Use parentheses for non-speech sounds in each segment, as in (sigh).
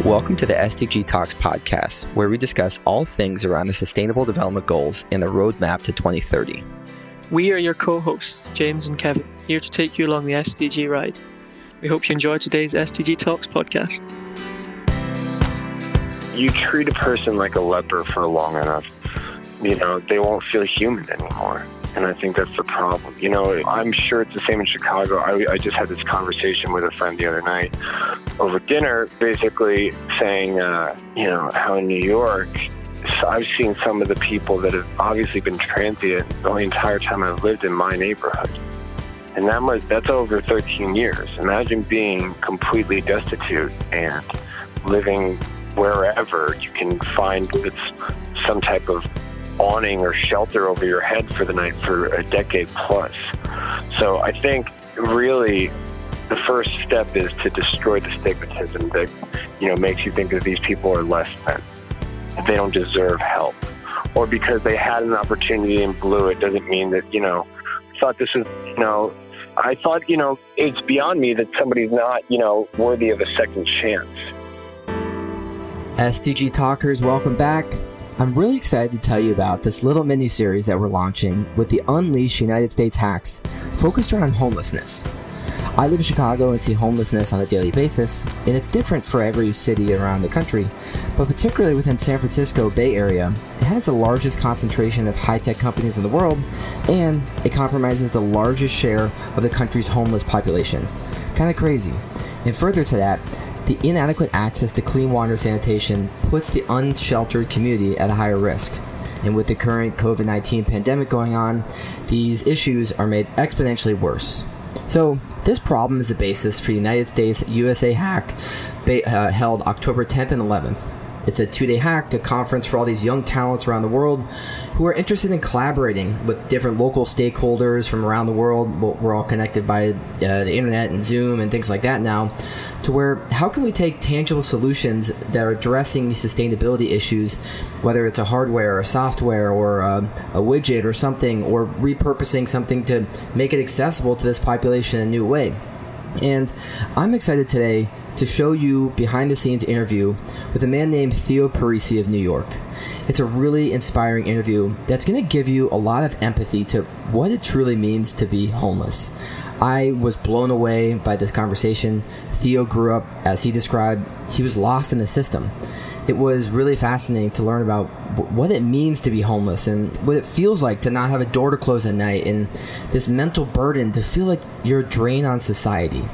Welcome to the SDG Talks podcast, where we discuss all things around the Sustainable Development Goals and the roadmap to 2030. We are your co hosts, James and Kevin, here to take you along the SDG ride. We hope you enjoy today's SDG Talks podcast. You treat a person like a leper for long enough, you know, they won't feel human anymore. And I think that's the problem. You know, I'm sure it's the same in Chicago. I, I just had this conversation with a friend the other night over dinner, basically saying, uh, you know, how in New York, I've seen some of the people that have obviously been transient the entire time I've lived in my neighborhood. And that was, that's over 13 years. Imagine being completely destitute and living wherever you can find some type of awning or shelter over your head for the night for a decade plus. So I think really the first step is to destroy the stigmatism that you know makes you think that these people are less than, that they don't deserve help, or because they had an opportunity and blew it doesn't mean that you know thought this is you know I thought you know it's beyond me that somebody's not you know worthy of a second chance. SDG talkers, welcome back. I'm really excited to tell you about this little mini series that we're launching with the Unleash United States Hacks focused around homelessness. I live in Chicago and see homelessness on a daily basis, and it's different for every city around the country, but particularly within San Francisco Bay Area, it has the largest concentration of high-tech companies in the world, and it compromises the largest share of the country's homeless population. Kind of crazy. And further to that, the inadequate access to clean water and sanitation puts the unsheltered community at a higher risk. And with the current COVID 19 pandemic going on, these issues are made exponentially worse. So, this problem is the basis for the United States USA Hack uh, held October 10th and 11th. It's a two day hack, a conference for all these young talents around the world who are interested in collaborating with different local stakeholders from around the world. We're all connected by uh, the internet and Zoom and things like that now. To where, how can we take tangible solutions that are addressing these sustainability issues, whether it's a hardware or software or a, a widget or something, or repurposing something to make it accessible to this population in a new way? And I'm excited today to show you behind the scenes interview with a man named Theo Parisi of New York. It's a really inspiring interview that's going to give you a lot of empathy to what it truly means to be homeless. I was blown away by this conversation. Theo grew up, as he described, he was lost in the system. It was really fascinating to learn about what it means to be homeless and what it feels like to not have a door to close at night and this mental burden to feel like you're a drain on society.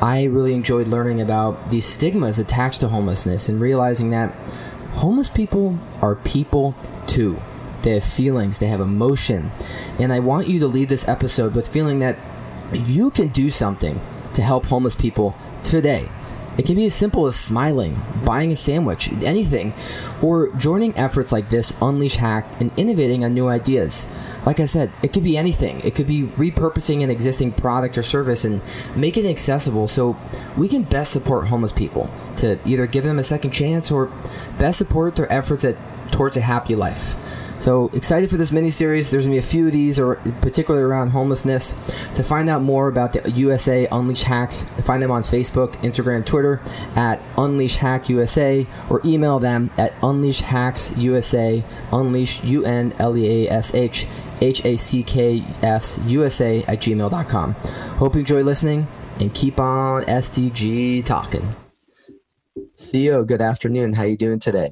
I really enjoyed learning about these stigmas attached to homelessness and realizing that homeless people are people too. They have feelings, they have emotion. And I want you to leave this episode with feeling that you can do something to help homeless people today. It can be as simple as smiling, buying a sandwich, anything, or joining efforts like this Unleash Hack and innovating on new ideas. Like I said, it could be anything. It could be repurposing an existing product or service and making it accessible so we can best support homeless people to either give them a second chance or best support their efforts at towards a happy life. So excited for this mini series. There's gonna be a few of these, or particularly around homelessness. To find out more about the USA Unleash Hacks, find them on Facebook, Instagram, Twitter at Unleash Hack USA, or email them at Unleash Hacks USA, Unleash U N L E A S H H A C K S USA at gmail.com. Hope you enjoy listening and keep on SDG talking. Theo, good afternoon. How you doing today?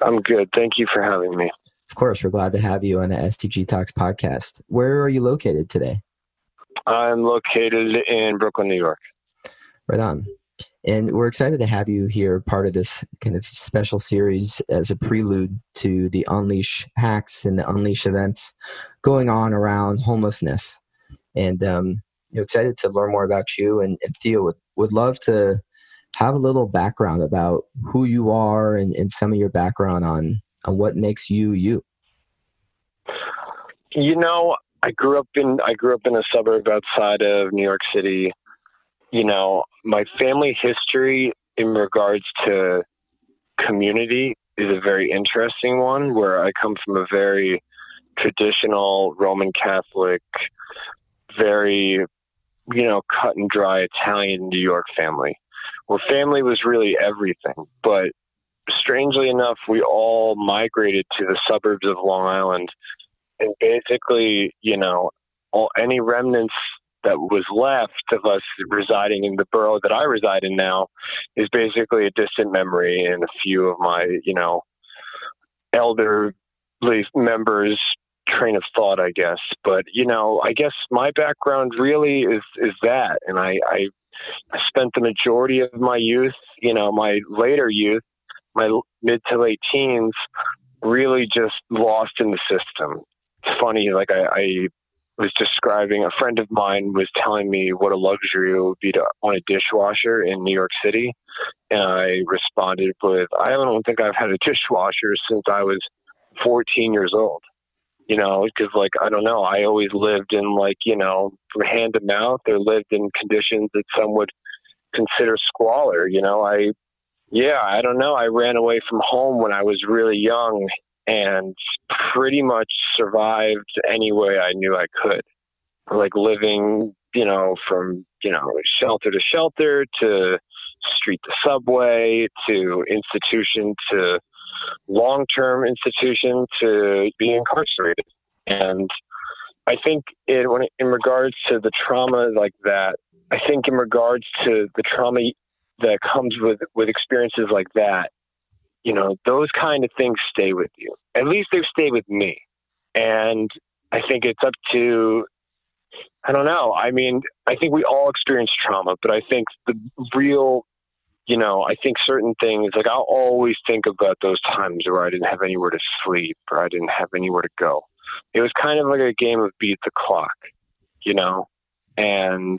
I'm good. Thank you for having me. Of course, we're glad to have you on the SDG Talks podcast. Where are you located today? I'm located in Brooklyn, New York. Right on. And we're excited to have you here, part of this kind of special series as a prelude to the Unleash hacks and the Unleash events going on around homelessness. And um, you excited to learn more about you. And, and Theo would, would love to have a little background about who you are and, and some of your background on, on what makes you you. You know, I grew up in I grew up in a suburb outside of New York City you know, my family history in regards to community is a very interesting one where I come from a very traditional Roman Catholic, very, you know, cut and dry Italian New York family. where family was really everything. But strangely enough, we all migrated to the suburbs of Long Island, and basically, you know, all any remnants that was left of us residing in the borough that I reside in now is basically a distant memory and a few of my, you know, elderly members train of thought, I guess. But you know, I guess my background really is is that, and I, I I spent the majority of my youth, you know, my later youth, my mid to late teens, really just lost in the system. It's funny, like I, I was describing a friend of mine was telling me what a luxury it would be to own a dishwasher in New York City. And I responded with, I don't think I've had a dishwasher since I was 14 years old. You know, because like, I don't know, I always lived in like, you know, from hand to mouth or lived in conditions that some would consider squalor. You know, I, yeah, I don't know. I ran away from home when I was really young and pretty much survived any way I knew I could. Like living, you know, from, you know, shelter to shelter to street to subway to institution to long term institution to being incarcerated. And I think it, when in regards to the trauma like that, I think in regards to the trauma that comes with, with experiences like that, you know, those kind of things stay with you. At least they stay with me. And I think it's up to, I don't know. I mean, I think we all experience trauma, but I think the real, you know, I think certain things, like I'll always think about those times where I didn't have anywhere to sleep or I didn't have anywhere to go. It was kind of like a game of beat the clock, you know? And,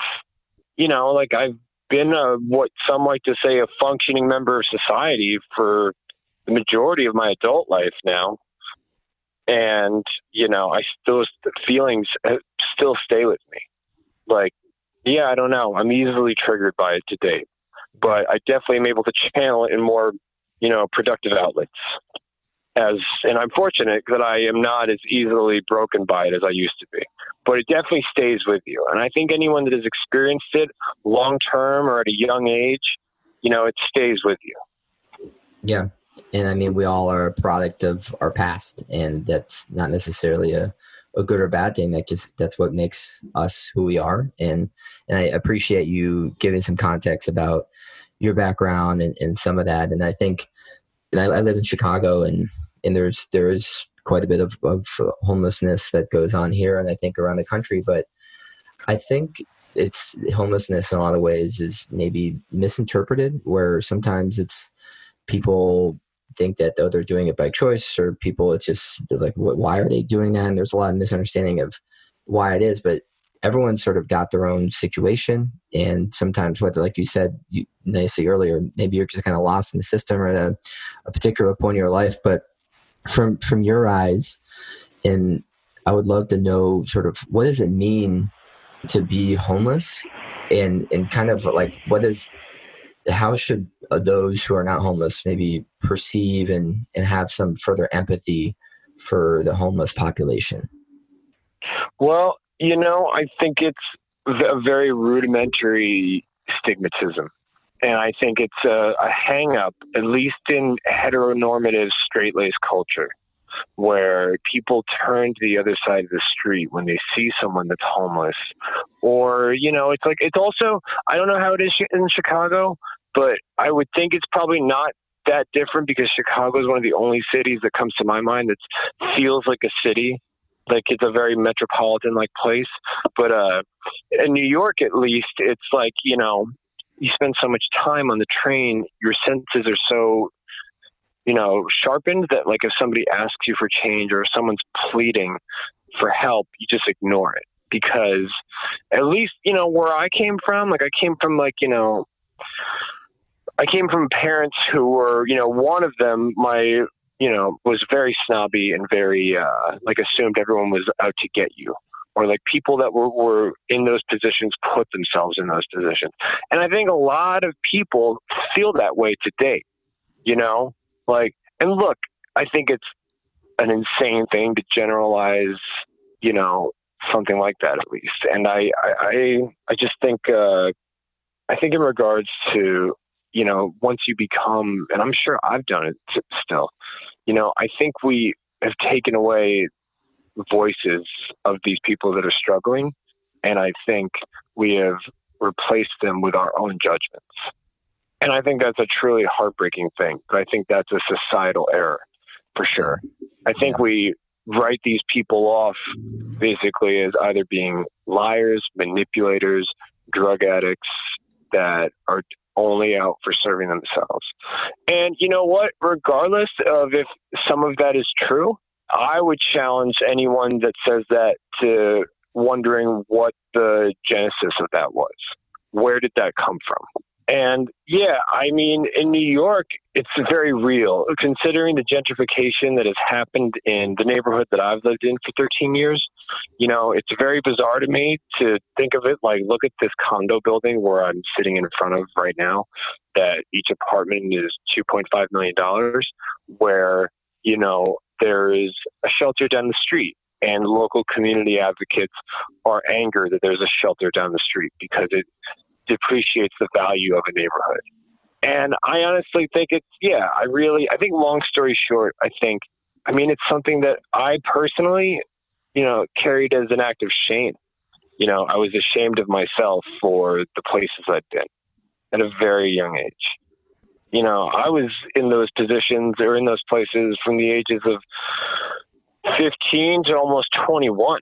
you know, like I've been a, what some like to say, a functioning member of society for the majority of my adult life now. And, you know, I those feelings uh, still stay with me. Like, yeah, I don't know. I'm easily triggered by it to date, but I definitely am able to channel it in more, you know, productive outlets. As, and I'm fortunate that I am not as easily broken by it as I used to be. But it definitely stays with you. And I think anyone that has experienced it long term or at a young age, you know, it stays with you. Yeah and I mean, we all are a product of our past, and that's not necessarily a, a good or bad thing. That just that's what makes us who we are. And and I appreciate you giving some context about your background and, and some of that. And I think, and I, I live in Chicago, and and there's there is quite a bit of, of uh, homelessness that goes on here, and I think around the country. But I think it's homelessness in a lot of ways is maybe misinterpreted, where sometimes it's people think that though they're doing it by choice or people it's just like why are they doing that and there's a lot of misunderstanding of why it is but everyone's sort of got their own situation and sometimes whether like you said you nicely earlier maybe you're just kind of lost in the system or at a, a particular point in your life but from from your eyes and i would love to know sort of what does it mean to be homeless and and kind of like what is how should those who are not homeless maybe perceive and, and have some further empathy for the homeless population? Well, you know, I think it's a very rudimentary stigmatism. And I think it's a, a hang up, at least in heteronormative straight laced culture, where people turn to the other side of the street when they see someone that's homeless. Or, you know, it's like, it's also, I don't know how it is in Chicago, but I would think it's probably not that different because Chicago is one of the only cities that comes to my mind that feels like a city. Like it's a very metropolitan like place. But uh in New York at least it's like, you know, you spend so much time on the train, your senses are so you know, sharpened that like if somebody asks you for change or if someone's pleading for help, you just ignore it. Because at least, you know, where I came from, like I came from like, you know, I came from parents who were, you know, one of them, my, you know, was very snobby and very, uh, like assumed everyone was out to get you. Or like people that were, were in those positions put themselves in those positions. And I think a lot of people feel that way today, you know? Like, and look, I think it's an insane thing to generalize, you know, something like that at least. And I, I, I, just think, uh, I think in regards to, you know, once you become, and I'm sure I've done it still, you know, I think we have taken away voices of these people that are struggling. And I think we have replaced them with our own judgments. And I think that's a truly heartbreaking thing. But I think that's a societal error for sure. I think yeah. we write these people off basically as either being liars, manipulators, drug addicts that are only out for serving themselves. And you know what? Regardless of if some of that is true, I would challenge anyone that says that to wondering what the genesis of that was. Where did that come from? And yeah, I mean, in New York, it's very real. Considering the gentrification that has happened in the neighborhood that I've lived in for 13 years, you know, it's very bizarre to me to think of it like, look at this condo building where I'm sitting in front of right now, that each apartment is $2.5 million, where, you know, there is a shelter down the street and local community advocates are angered that there's a shelter down the street because it depreciates the value of a neighborhood. And I honestly think it's, yeah, I really, I think long story short, I think, I mean, it's something that I personally, you know, carried as an act of shame. You know, I was ashamed of myself for the places I'd been at a very young age. You know, I was in those positions or in those places from the ages of 15 to almost 21.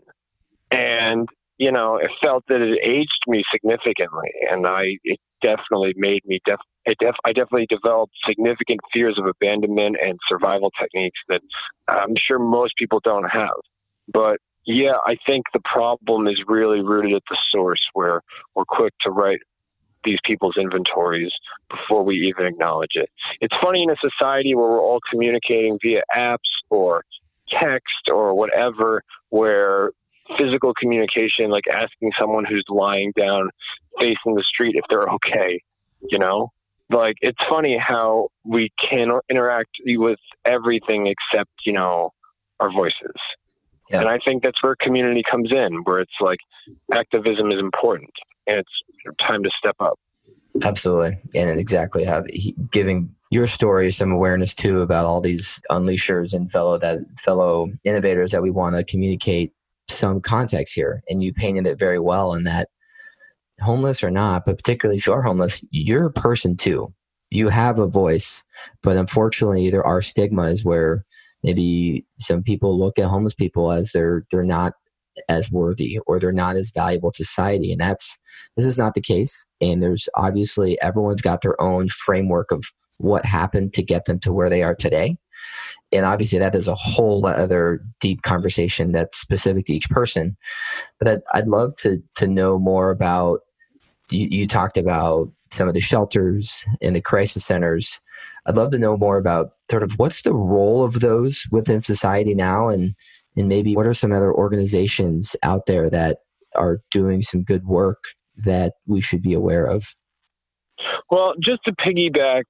And you know, it felt that it aged me significantly, and I it definitely made me def. It def, I definitely developed significant fears of abandonment and survival techniques that I'm sure most people don't have. But yeah, I think the problem is really rooted at the source, where we're quick to write these people's inventories before we even acknowledge it. It's funny in a society where we're all communicating via apps or text or whatever, where physical communication, like asking someone who's lying down facing the street if they're okay, you know? Like, it's funny how we can interact with everything except, you know, our voices. Yeah. And I think that's where community comes in, where it's like activism is important and it's time to step up. Absolutely. And exactly have giving your story some awareness too about all these unleashers and fellow that fellow innovators that we want to communicate some context here, and you painted it very well in that homeless or not, but particularly if you are homeless, you're a person too. You have a voice, but unfortunately, there are stigmas where maybe some people look at homeless people as they're they're not as worthy or they're not as valuable to society. And that's this is not the case. And there's obviously everyone's got their own framework of what happened to get them to where they are today. And obviously that is a whole other deep conversation that's specific to each person. But i'd, love to to know more about you, you talked about some of the shelters and the crisis centers. I'd love to know more about sort of what's the role of those within society now and and maybe what are some other organizations out there that are doing some good work that we should be aware of well just to piggyback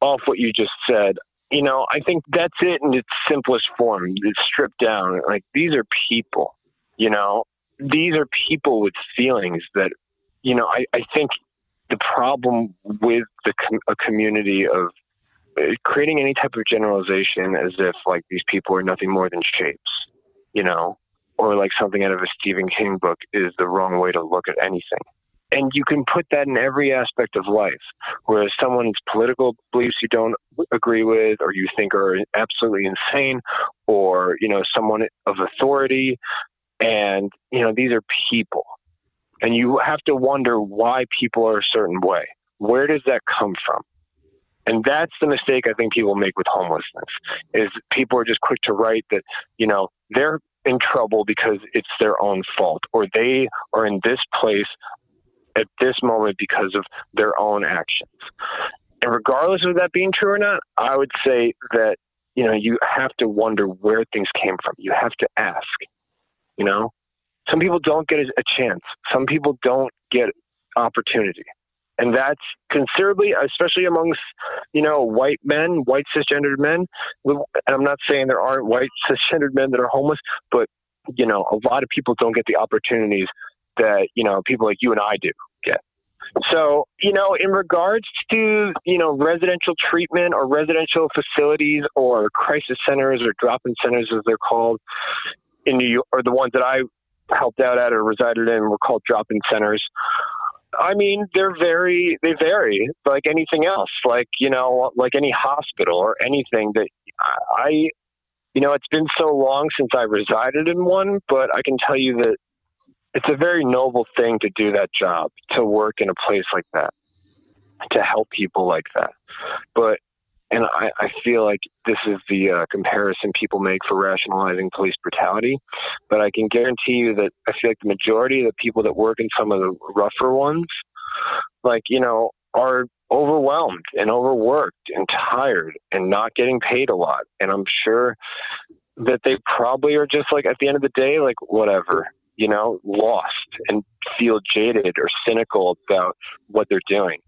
off what you just said you know, I think that's it in its simplest form. It's stripped down. Like these are people, you know, these are people with feelings that, you know, I, I think the problem with the com- a community of uh, creating any type of generalization as if like these people are nothing more than shapes, you know, or like something out of a Stephen King book is the wrong way to look at anything and you can put that in every aspect of life. Whereas someone's political beliefs you don't agree with, or you think are absolutely insane, or you know someone of authority, and you know these are people, and you have to wonder why people are a certain way. Where does that come from? And that's the mistake I think people make with homelessness is people are just quick to write that, you know, they're in trouble because it's their own fault or they are in this place at this moment because of their own actions. And regardless of that being true or not, I would say that, you know, you have to wonder where things came from. You have to ask, you know? Some people don't get a chance. Some people don't get opportunity. And that's considerably, especially amongst, you know, white men, white cisgendered men. And I'm not saying there aren't white (laughs) cisgendered men that are homeless, but, you know, a lot of people don't get the opportunities that you know people like you and I do get. So, you know, in regards to, you know, residential treatment or residential facilities or crisis centers or drop in centers as they're called in New York, or the ones that I helped out at or resided in were called drop in centers. I mean, they're very, they vary like anything else, like, you know, like any hospital or anything that I, you know, it's been so long since I resided in one, but I can tell you that it's a very noble thing to do that job, to work in a place like that, to help people like that. But, and I, I feel like this is the uh, comparison people make for rationalizing police brutality. But I can guarantee you that I feel like the majority of the people that work in some of the rougher ones, like, you know, are overwhelmed and overworked and tired and not getting paid a lot. And I'm sure that they probably are just like at the end of the day, like, whatever you know, lost and feel jaded or cynical about what they're doing.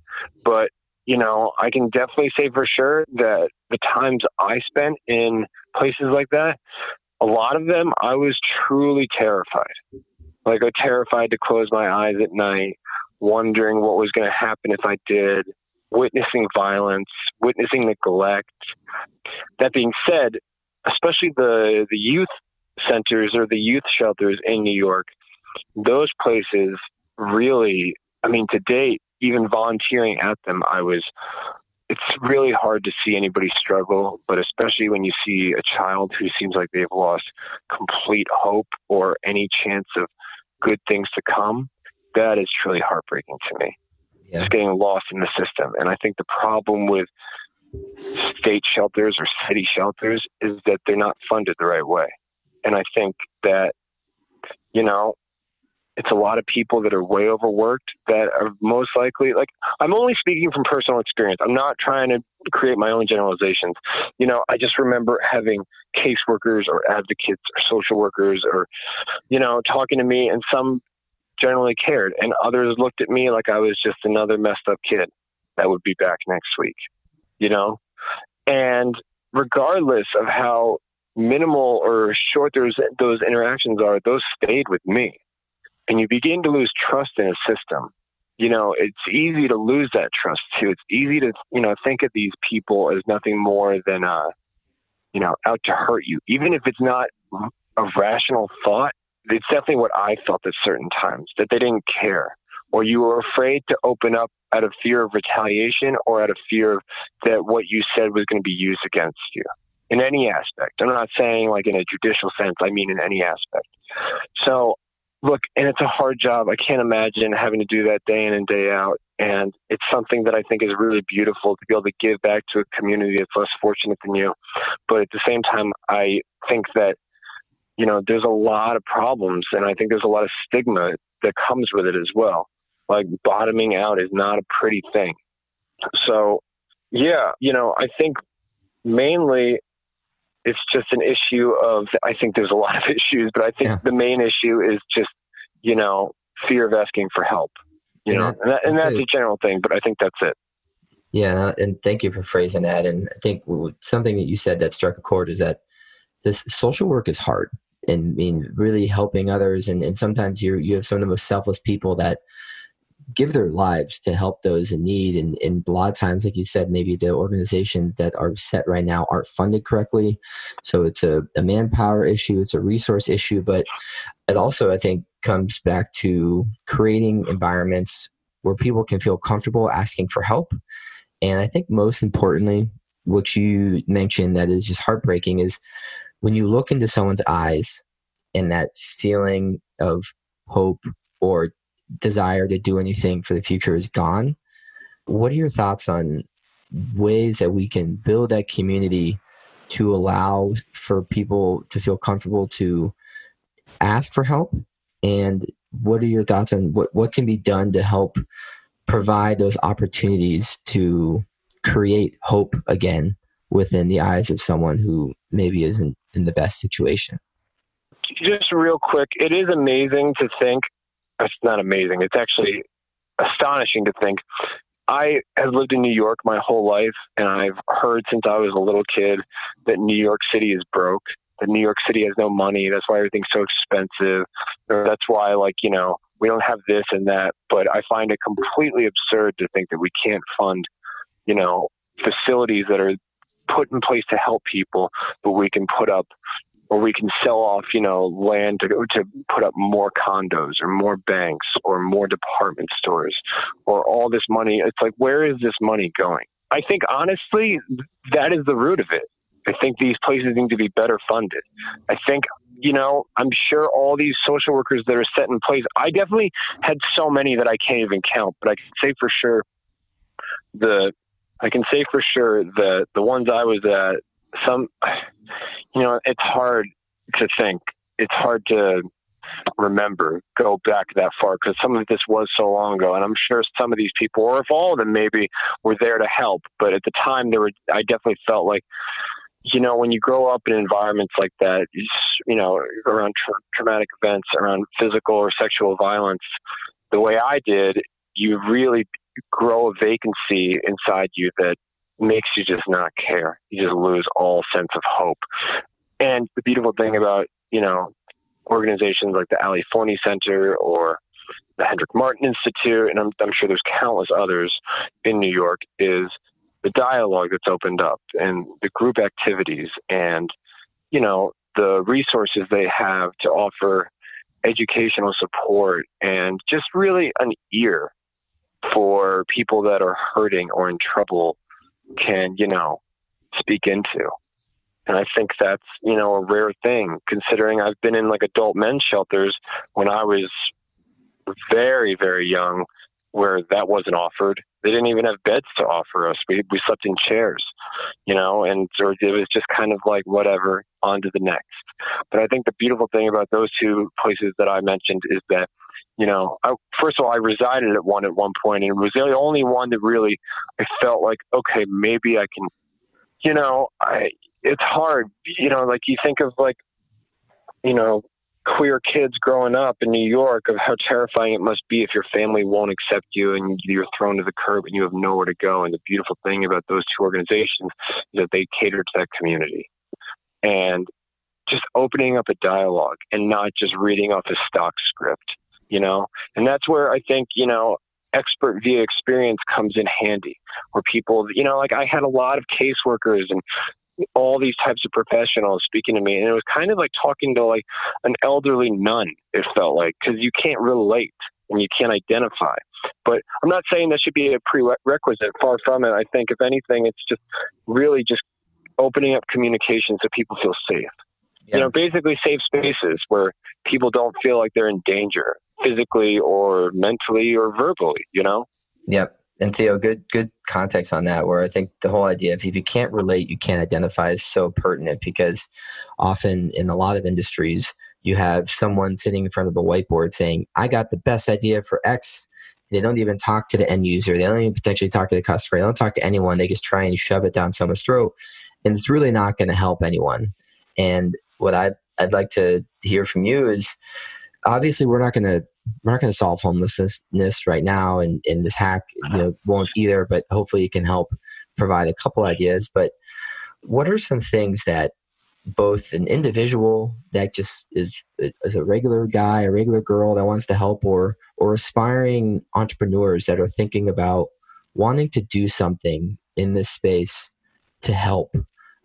But, you know, I can definitely say for sure that the times I spent in places like that, a lot of them I was truly terrified. Like, I was terrified to close my eyes at night, wondering what was going to happen if I did, witnessing violence, witnessing neglect. That being said, especially the the youth centers or the youth shelters in New York, those places really, I mean, to date, even volunteering at them, I was, it's really hard to see anybody struggle, but especially when you see a child who seems like they've lost complete hope or any chance of good things to come, that is truly heartbreaking to me. Yeah. It's getting lost in the system. And I think the problem with state shelters or city shelters is that they're not funded the right way. And I think that, you know, it's a lot of people that are way overworked that are most likely like I'm only speaking from personal experience. I'm not trying to create my own generalizations. You know, I just remember having caseworkers or advocates or social workers or you know, talking to me and some generally cared and others looked at me like I was just another messed up kid that would be back next week. You know? And regardless of how minimal or short those those interactions are, those stayed with me. And you begin to lose trust in a system. You know, it's easy to lose that trust too. It's easy to, you know, think of these people as nothing more than uh, you know, out to hurt you. Even if it's not a rational thought, it's definitely what I felt at certain times, that they didn't care. Or you were afraid to open up out of fear of retaliation or out of fear of that what you said was going to be used against you in any aspect. I'm not saying like in a judicial sense, I mean in any aspect. So, look, and it's a hard job. I can't imagine having to do that day in and day out. And it's something that I think is really beautiful to be able to give back to a community that's less fortunate than you. But at the same time, I think that, you know, there's a lot of problems and I think there's a lot of stigma that comes with it as well. Like bottoming out is not a pretty thing. So, yeah, you know, I think mainly it's just an issue of I think there's a lot of (laughs) issues, but I think yeah. the main issue is just you know fear of asking for help. You and know, that, and, that, and that's, that's a general thing, but I think that's it. Yeah, and thank you for phrasing that. And I think something that you said that struck a chord is that this social work is hard and I mean really helping others and, and sometimes you you have some of the most selfless people that give their lives to help those in need. And, and a lot of times, like you said, maybe the organizations that are set right now aren't funded correctly. So it's a, a manpower issue, it's a resource issue, but it also, I think, comes back to creating environments where people can feel comfortable asking for help. And I think most importantly, what you mentioned that is just heartbreaking is when you look into someone's eyes and that feeling of hope or desire to do anything for the future is gone. What are your thoughts on ways that we can build that community to allow for people to feel comfortable to ask for help? And what are your thoughts on what, what can be done to help provide those opportunities to create hope again within the eyes of someone who maybe isn't in the best situation? Just real quick, it is amazing to think it's not amazing. It's actually astonishing to think. I have lived in New York my whole life, and I've heard since I was a little kid that New York City is broke. That New York City has no money. That's why everything's so expensive. Or that's why, like you know, we don't have this and that. But I find it completely absurd to think that we can't fund, you know, facilities that are put in place to help people, but we can put up or we can sell off, you know, land to to put up more condos or more banks or more department stores or all this money. It's like, where is this money going? I think honestly, that is the root of it. I think these places need to be better funded. I think, you know, I'm sure all these social workers that are set in place, I definitely had so many that I can't even count, but I can say for sure the I can say for sure the the ones I was at some you know, it's hard to think. It's hard to remember, go back that far because some of this was so long ago. And I'm sure some of these people, or if all of them maybe, were there to help. But at the time, there were, I definitely felt like, you know, when you grow up in environments like that, you know, around tra- traumatic events, around physical or sexual violence, the way I did, you really grow a vacancy inside you that makes you just not care. You just lose all sense of hope. And the beautiful thing about, you know, organizations like the Ali Forney Center or the Hetrick Martin Institute, and I'm, I'm sure there's countless others in New York, is the dialogue that's opened up and the group activities and, you know, the resources they have to offer educational support and just really an ear for people that are hurting or in trouble can, you know, speak into. And I think that's, you know, a rare thing considering I've been in like adult men's shelters when I was very, very young where that wasn't offered. They didn't even have beds to offer us. We, we slept in chairs, you know, and so it was just kind of like whatever, on to the next. But I think the beautiful thing about those two places that I mentioned is that, you know, I, first of all, I resided at one at one point and it was the only one that really I felt like, okay, maybe I can, you know, I, it's hard. You know, like you think of like, you know, queer kids growing up in New York of how terrifying it must be if your family won't accept you and you're thrown to the curb and you have nowhere to go. And the beautiful thing about those two organizations is that they cater to that community. And just opening up a dialogue and not just reading off a stock script, you know? And that's where I think, you know, expert via experience comes in handy where people you know like i had a lot of caseworkers and all these types of professionals speaking to me and it was kind of like talking to like an elderly nun it felt like because you can't relate and you can't identify. But i'm not saying that should be a prerequisite. Far from it. I think if anything it's just really just opening up communication so people feel safe. Yeah. you know basically safe spaces where people don't feel like they're in danger physically or mentally or verbally you know? Yep and Theo, good good context on that. Where I think the whole idea of if you can't relate, you can't identify is so pertinent because often in a lot of industries, you have someone sitting in front of a whiteboard saying, "I got the best idea for X." They don't even talk to the end user. They don't even potentially talk to the customer. They don't talk to anyone. They just try and shove it down someone's throat, and it's really not going to help anyone. And what I'd I'd like to hear from you is, obviously, we're not going to we're not going to solve homelessness right now, and, and this hack you uh-huh. know, won't either. But hopefully, it can help provide a couple ideas. But what are some things that both an individual that just is is a regular guy, a regular girl that wants to help, or or aspiring entrepreneurs that are thinking about wanting to do something in this space to help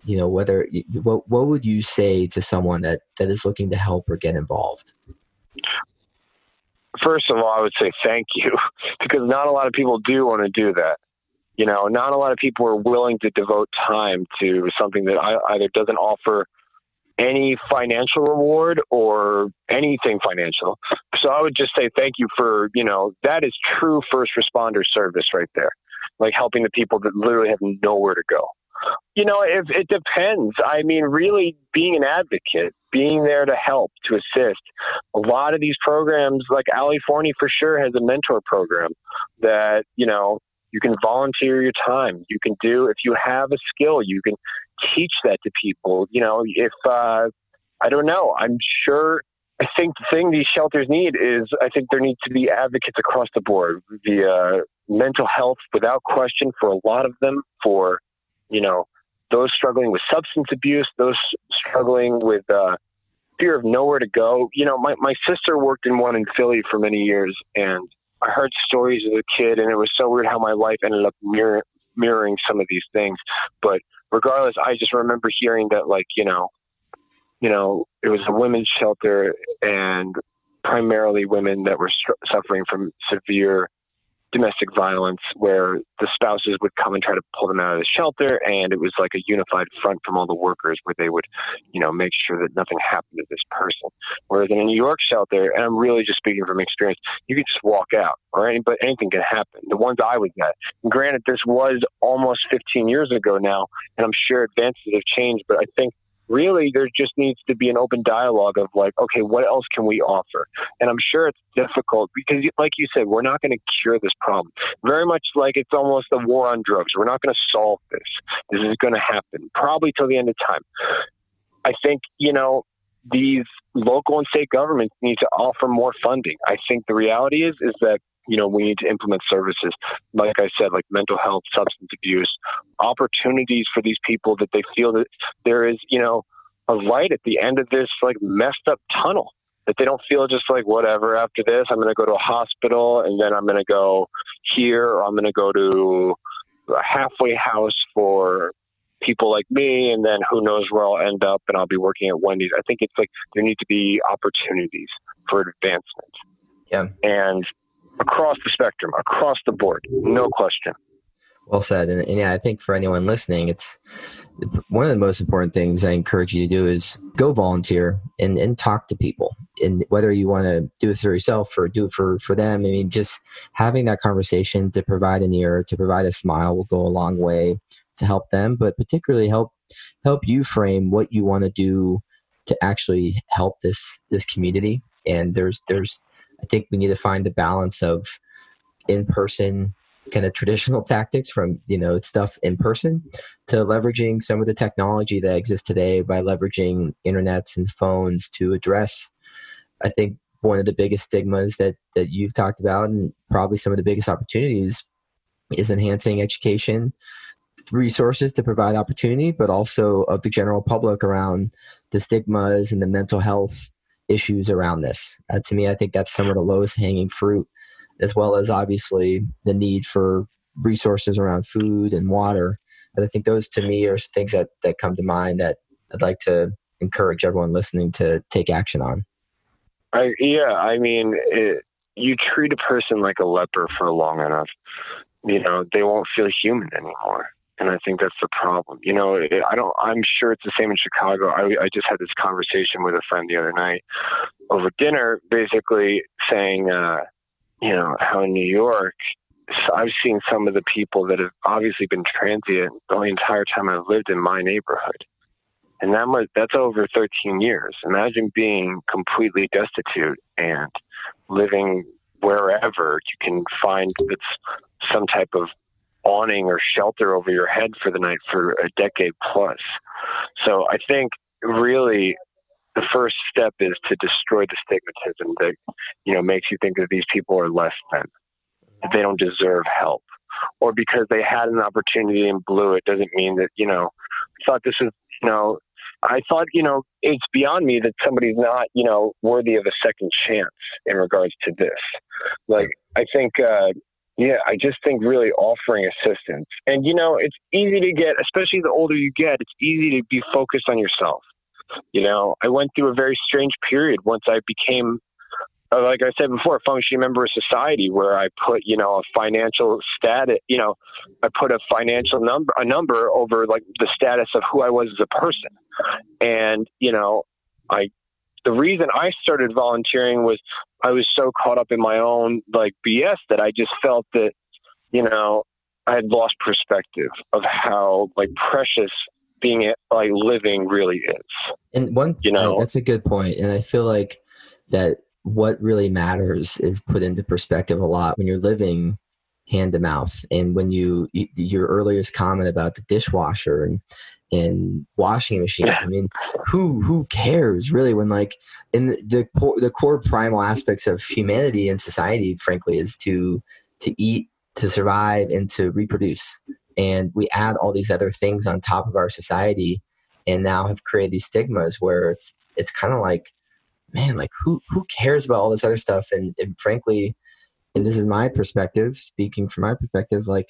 you know whether what what would you say to someone that that is looking to help or get involved first of all, I would say thank you (laughs) because not a lot of people do want to do that. You know, not a lot of people are willing to devote time to something that either doesn't offer any financial reward or anything financial. So I would just say thank you for, you know, that is true first responder service right there. Like helping the people that literally have nowhere to go. You know, it, it depends. I mean, really being an advocate, being there to help, to assist. A lot of these programs, like Ali Forney for sure has a mentor program that, you know, you can volunteer your time. You can do, if you have a skill, you can teach that to people. You know, if, uh, I don't know, I'm sure I think the thing these shelters need is I think there needs to be advocates across the board via mental health without question for a lot of them, for you know, those struggling with substance abuse, those struggling with uh, fear of nowhere to go. You know, my, my sister worked in one in Philly for many years, and I heard stories as a kid, and it was so weird how my life ended up mirror, mirroring some of these things. But regardless, I just remember hearing that, like, you know, you know, it was a women's shelter, and primarily women that were suffering from severe domestic violence where the spouses would come and try to pull them out of the shelter and it was like a unified front from all the workers where they would you know make sure that nothing happened to this person. Whereas in a new york shelter and i'm really just speaking from experience you could just walk out or any, but anything can happen. The ones i was at granted this was almost 15 years ago now and i'm sure advances have changed but i think really there just needs to be an open dialogue of like, okay, what else can we offer? And I'm sure it's difficult because, like you said, we're not going to cure this problem. Very much like it's almost a war on drugs. We're not going to solve this. This is going to happen probably till the end of time. I think, you know, these local and state governments need to offer more funding. I think the reality is is that you know, we need to implement services, like I said, like mental health, substance abuse, opportunities for these people that they feel that there is, you know, a light at the end of this like messed up tunnel. That they don't feel just like whatever. After this, I'm going to go to a hospital, and then I'm going to go here, or I'm going to go to a halfway house for people like me, and then who knows where I'll end up, and I'll be working at Wendy's. I think it's like there need to be opportunities for advancement. Yeah. And across the spectrum, across the board, no question. Well said. And, and, yeah, I think for anyone listening, it's one of the most important things I encourage you to do is go volunteer and, and talk to people. And whether you want to do it for yourself or do it for, for them, I mean, just having that conversation to provide an ear, to provide a smile will go a long way to help them, but particularly help help you frame what you want to do to actually help this this community. And there's there's I think we need to find the balance of in person kind of traditional (laughs) tactics from you know stuff in person to leveraging some of the technology that exists today by leveraging internets and phones to address i think one of the biggest stigmas that that you've talked about and probably some of the biggest opportunities is enhancing education resources to provide opportunity but also of the general public around the stigmas and the mental health issues around this. Uh, to me, I think that's some of the lowest hanging fruit, as well as obviously the need for resources around food and water. But I think those to me are things that, that come to mind that I'd like to encourage everyone listening to take action on. I, yeah, I mean, it, you treat a person like a leper for long enough, you know, they won't feel human anymore and I think that's the problem. You know, I don't. I'm sure it's the same in Chicago. I, I just had this conversation with a friend the other night over dinner, basically saying, uh, you know, how in New York, I've seen some of the people that have obviously been transient the entire time I've lived in my neighborhood, and that was that's over 13 years. Imagine being completely destitute and living wherever you can find that's some type of awning or shelter over your head for the night for a decade plus. So I think really the first step is to destroy the stigmatism that you know makes you think that these people are less than that they don't deserve help or because they had an opportunity and blew it doesn't mean that you know I thought this is you know I thought, you know, it's beyond me that somebody's not, you know, worthy of a second chance in regards to this. Like, I think, uh, yeah, I just think really offering assistance. And, you know, it's easy to get, especially the older you get, it's easy to be focused on yourself. You know, I went through a very strange period once I became, uh, like I said before, a functioning member of society where I put, you know, a financial status, you know, I put a financial number, a number over like the status of who I was as a person. And, you know, I the reason I started volunteering was I was so caught up in my own like BS that I just felt that, you know, I had lost perspective of how like precious being like living really is. And one, you know, oh, that's a good point. And I feel like that what really matters is put into perspective a lot when you're living hand to mouth. And when you, your earliest comment about the dishwasher and, and washing machines. I mean, who who cares really when like in the the, the core primal aspects of humanity and society, frankly, is to to eat, to survive, and to reproduce. And we add all these other things on top of our society, and now have created these stigmas where it's it's kind of like, man, like who who cares about all this other stuff? And, and frankly, and this is my perspective, speaking from my perspective, like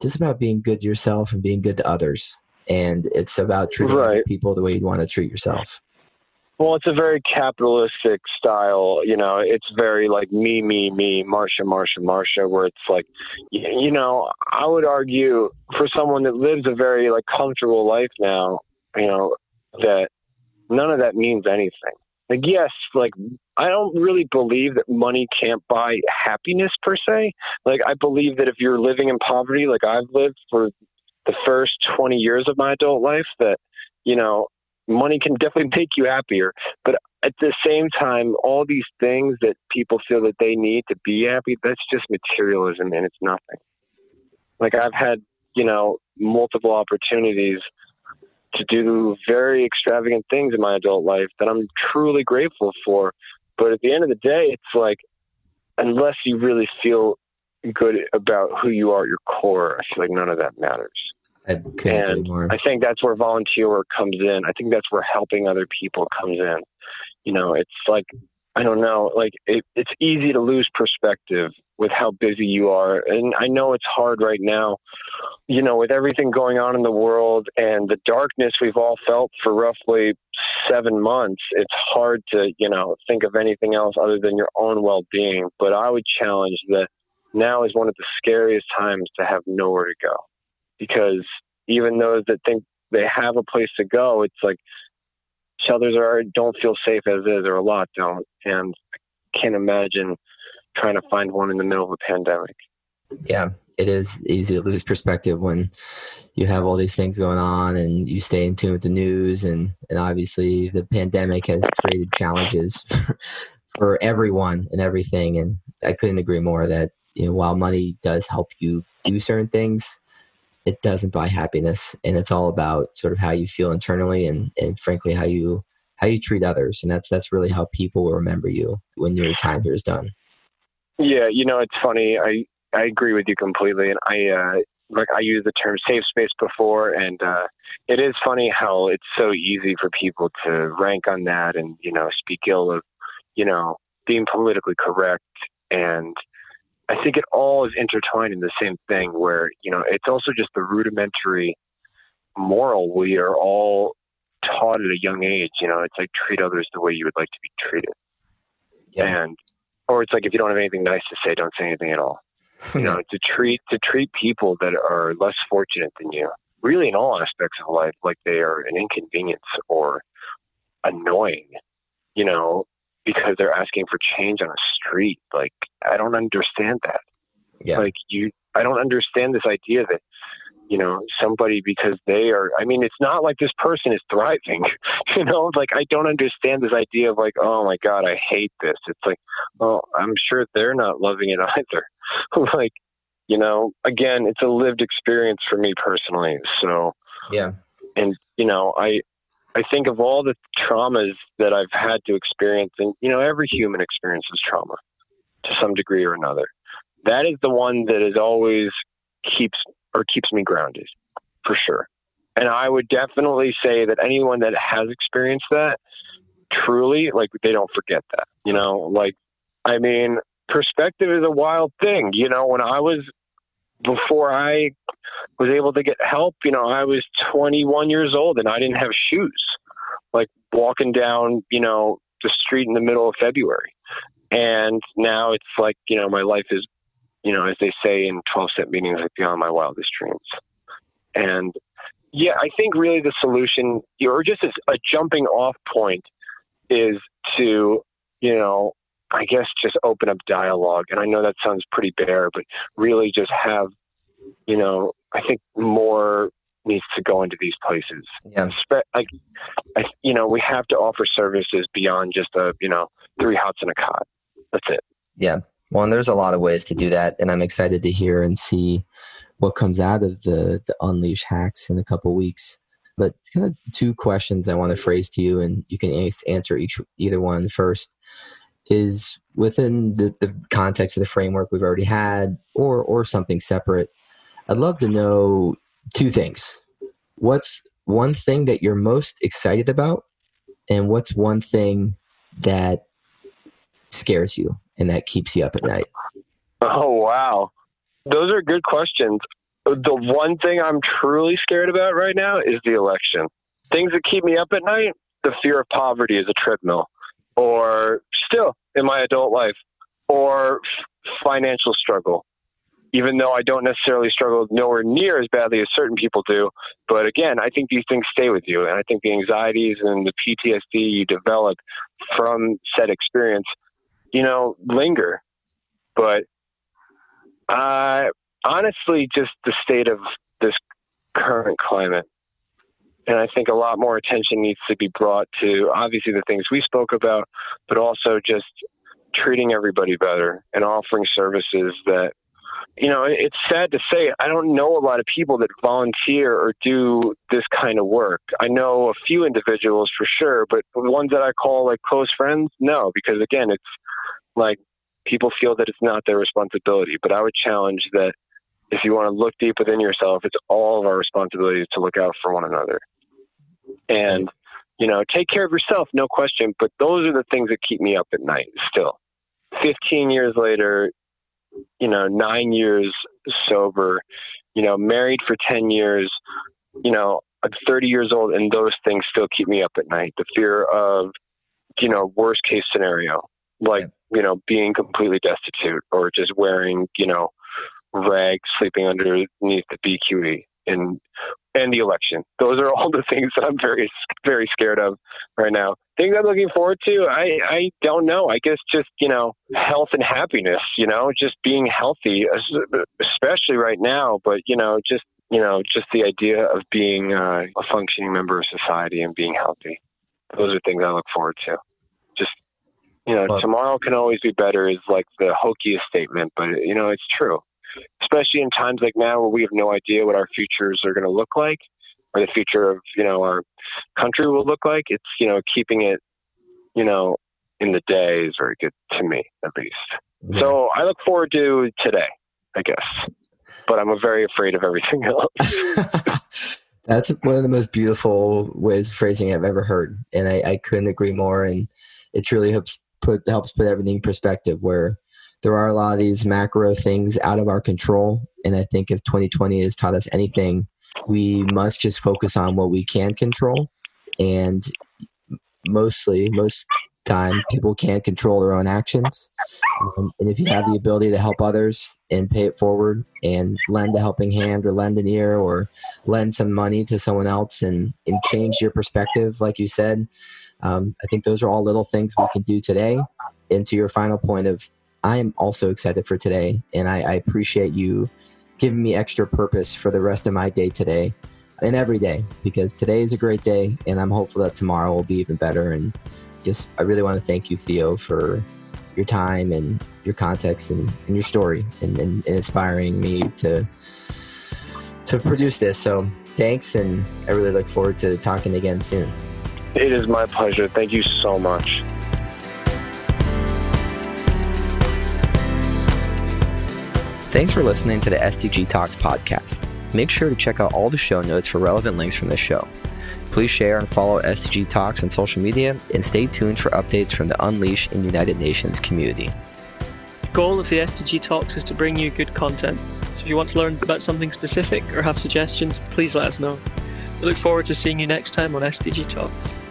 just about being good to yourself and being good to others. And it's about treating right. people the way you'd want to treat yourself. Well, it's a very capitalistic style. You know, it's very like me, me, me, Marsha, Marsha, Marsha, where it's like, you know, I would argue for someone that lives a very like comfortable life now, you know, that none of that means anything. Like, yes, like I don't really believe that money can't buy happiness per se. Like, I believe that if you're living in poverty, like I've lived for the first 20 years of my adult life, that, you know, money can definitely make you happier. But at the same time, all these things that people feel that they need to be happy, that's just materialism and it's nothing. Like I've had, you know, multiple opportunities to do very extravagant things in my adult life that I'm truly grateful for. But at the end of the day, it's like, unless you really feel good about who you are at your core, I feel like none of that matters. I and I think that's where volunteer work comes in. I think that's where helping other people comes in. You know, it's like I don't know, like it, it's easy to lose perspective with how busy you are, and I know it's hard right now. You know, with everything going on in the world and the darkness we've all felt for roughly seven months, it's hard to you know think of anything else other than your own well-being. But I would challenge that now is one of the scariest times to have nowhere to go because even those that think they have a place to go, it's like shelters are don't feel safe as is, or a lot don't, and I can't imagine trying to find one in the middle of a pandemic. Yeah, it is easy to lose perspective when you have all these things going on and you stay in tune with the news. And and obviously the pandemic has created challenges (laughs) for, for everyone and everything. And I couldn't agree more that you know while money does help you do certain things it doesn't buy happiness and it's all about sort of how you feel internally and, and frankly how you how you treat others and that's that's really how people will remember you when your time here is done. Yeah you know it's funny i i agree with you completely and i uh like i used the term safe space before and uh it is funny how it's so easy for people to rank on that and you know speak ill of you know being politically correct and I think it all is intertwined in the same thing where, you know, it's also just the rudimentary moral we are all taught at a young age. You know, it's like treat others the way you would like to be treated. Yeah. And, or it's like if you don't have anything nice to say, don't say anything at all. you know, (laughs) to treat, to treat people that are less fortunate than you, really in all aspects of life, like they are an inconvenience or annoying, you know, because they're asking for change on a street. Like, I don't understand that. Yeah. Like, you, I don't understand this idea that, you know, somebody because they are, I mean, it's not like this person is thriving, (laughs) you know, like, I don't understand this idea of like, oh my God, I hate this. It's like, well, I'm sure they're not loving it (laughs) either. like, you know, again, it's a lived experience for me personally. So, yeah. And, you know, I, I think of all the traumas that I've had to experience, and you know, every human experiences trauma to some degree or another. That is the one that is always keeps or keeps me grounded, for sure. And I would definitely say that anyone that has experienced that, truly, like they don't forget that. You know, like I mean, perspective is a wild thing. You know, when I was before I was able to get help, you know, I was 21 years old and I didn't have shoes, like walking down, you know, the street in the middle of February. And now it's like, you know, my life is, you know, as they say in 12 step meetings, like beyond my wildest dreams. And yeah, I think really the solution, or just a jumping off point, is to, you know, I guess just open up dialogue. And I know that sounds pretty bare, but really just have, you know, I think more needs to go into these places. Yeah. Like, I, you know, we have to offer services beyond just a, you know, three hots and a cot. That's it. Yeah. Well, and there's a lot of ways to do that. And I'm excited to hear and see what comes out of the, the Unleash hacks in a couple weeks. But kind of two questions I want to phrase to you, and you can answer each either one first is within the, the context of the framework we've already had or or something separate i'd love to know two things what's one thing that you're most excited about And what's one thing that scares you and that keeps you up at night? Oh, wow. Those are good questions. The one thing I'm truly scared about right now is the election. Things that keep me up at night, the fear of poverty is a treadmill, or still in my adult life, or financial struggle. Even though I don't necessarily struggle nowhere near as badly as certain people do. But again, I think these things stay with you. And I think the anxieties and the PTSD you develop from said experience, you know, linger. But honestly, just the state of this current climate. And I think a lot more attention needs to be brought to obviously the things we spoke about, but also just treating everybody better and offering services that you know it's sad to say i don't know a lot of people that volunteer or do this kind of work. I know a few individuals for sure but the ones that i call like close friends no because again it's like people feel that it's not their responsibility. But i would challenge that if you want to look deep within yourself it's all of our responsibility to look out for one another and you know take care of yourself no question but those are the things that keep me up at night still 15 years later, you know, nine years sober, you know, married for 10 years, you know, I'm 30 years old and those things still keep me up at night. The fear of, you know, worst case scenario, like, yeah. you know, being completely destitute or just wearing, you know, rags, sleeping underneath the BQE and and the election. Those are all the things that I'm very very scared of right now. Things I'm looking forward to, I I don't know. I guess just you know health and happiness. You know, just being healthy, especially right now. But you know, just you know, just the idea of being uh, a functioning member of society and being healthy. Those are things I look forward to. Just you know, well, tomorrow can always be better is like the hokiest statement, but you know, it's true especially in times like now where we have no idea what our futures are going to look like or the future of you know our country will look like it's you know keeping it you know in the day is very good to me at least yeah. so i look forward to today i guess but i'm very afraid of everything (laughs) else (laughs) that's one of the most beautiful ways of phrasing i've ever heard and I, I couldn't agree more and it truly helps put helps put everything in perspective where there are a lot of these macro things out of our control. And I think if 2020 has taught us anything, we must just focus on what we can control. And mostly, most time, people can't control their own actions. Um, and if you have the ability to help others and pay it forward and lend a helping hand or lend an ear or lend some money to someone else and, and change your perspective, like you said, um, I think those are all little things we can do today. And to your final point of I am also excited for today, and I, I appreciate you giving me extra purpose for the rest of my day today and every day because today is a great day, and I'm hopeful that tomorrow will be even better. And just, I really want to thank you, Theo, for your time and your context and, and your story and, and, and inspiring me to to produce this. So thanks, and I really look forward to talking again soon. It is my pleasure. Thank you so much. Thanks for listening to the SDG Talks podcast. Make sure to check out all the show notes for relevant links from this show. Please share and follow SDG Talks on social media and stay tuned for updates from the Unleash and United Nations community. The goal of the SDG Talks is to bring you good content. So if you want to learn about something specific or have suggestions, please let us know. We look forward to seeing you next time on SDG Talks.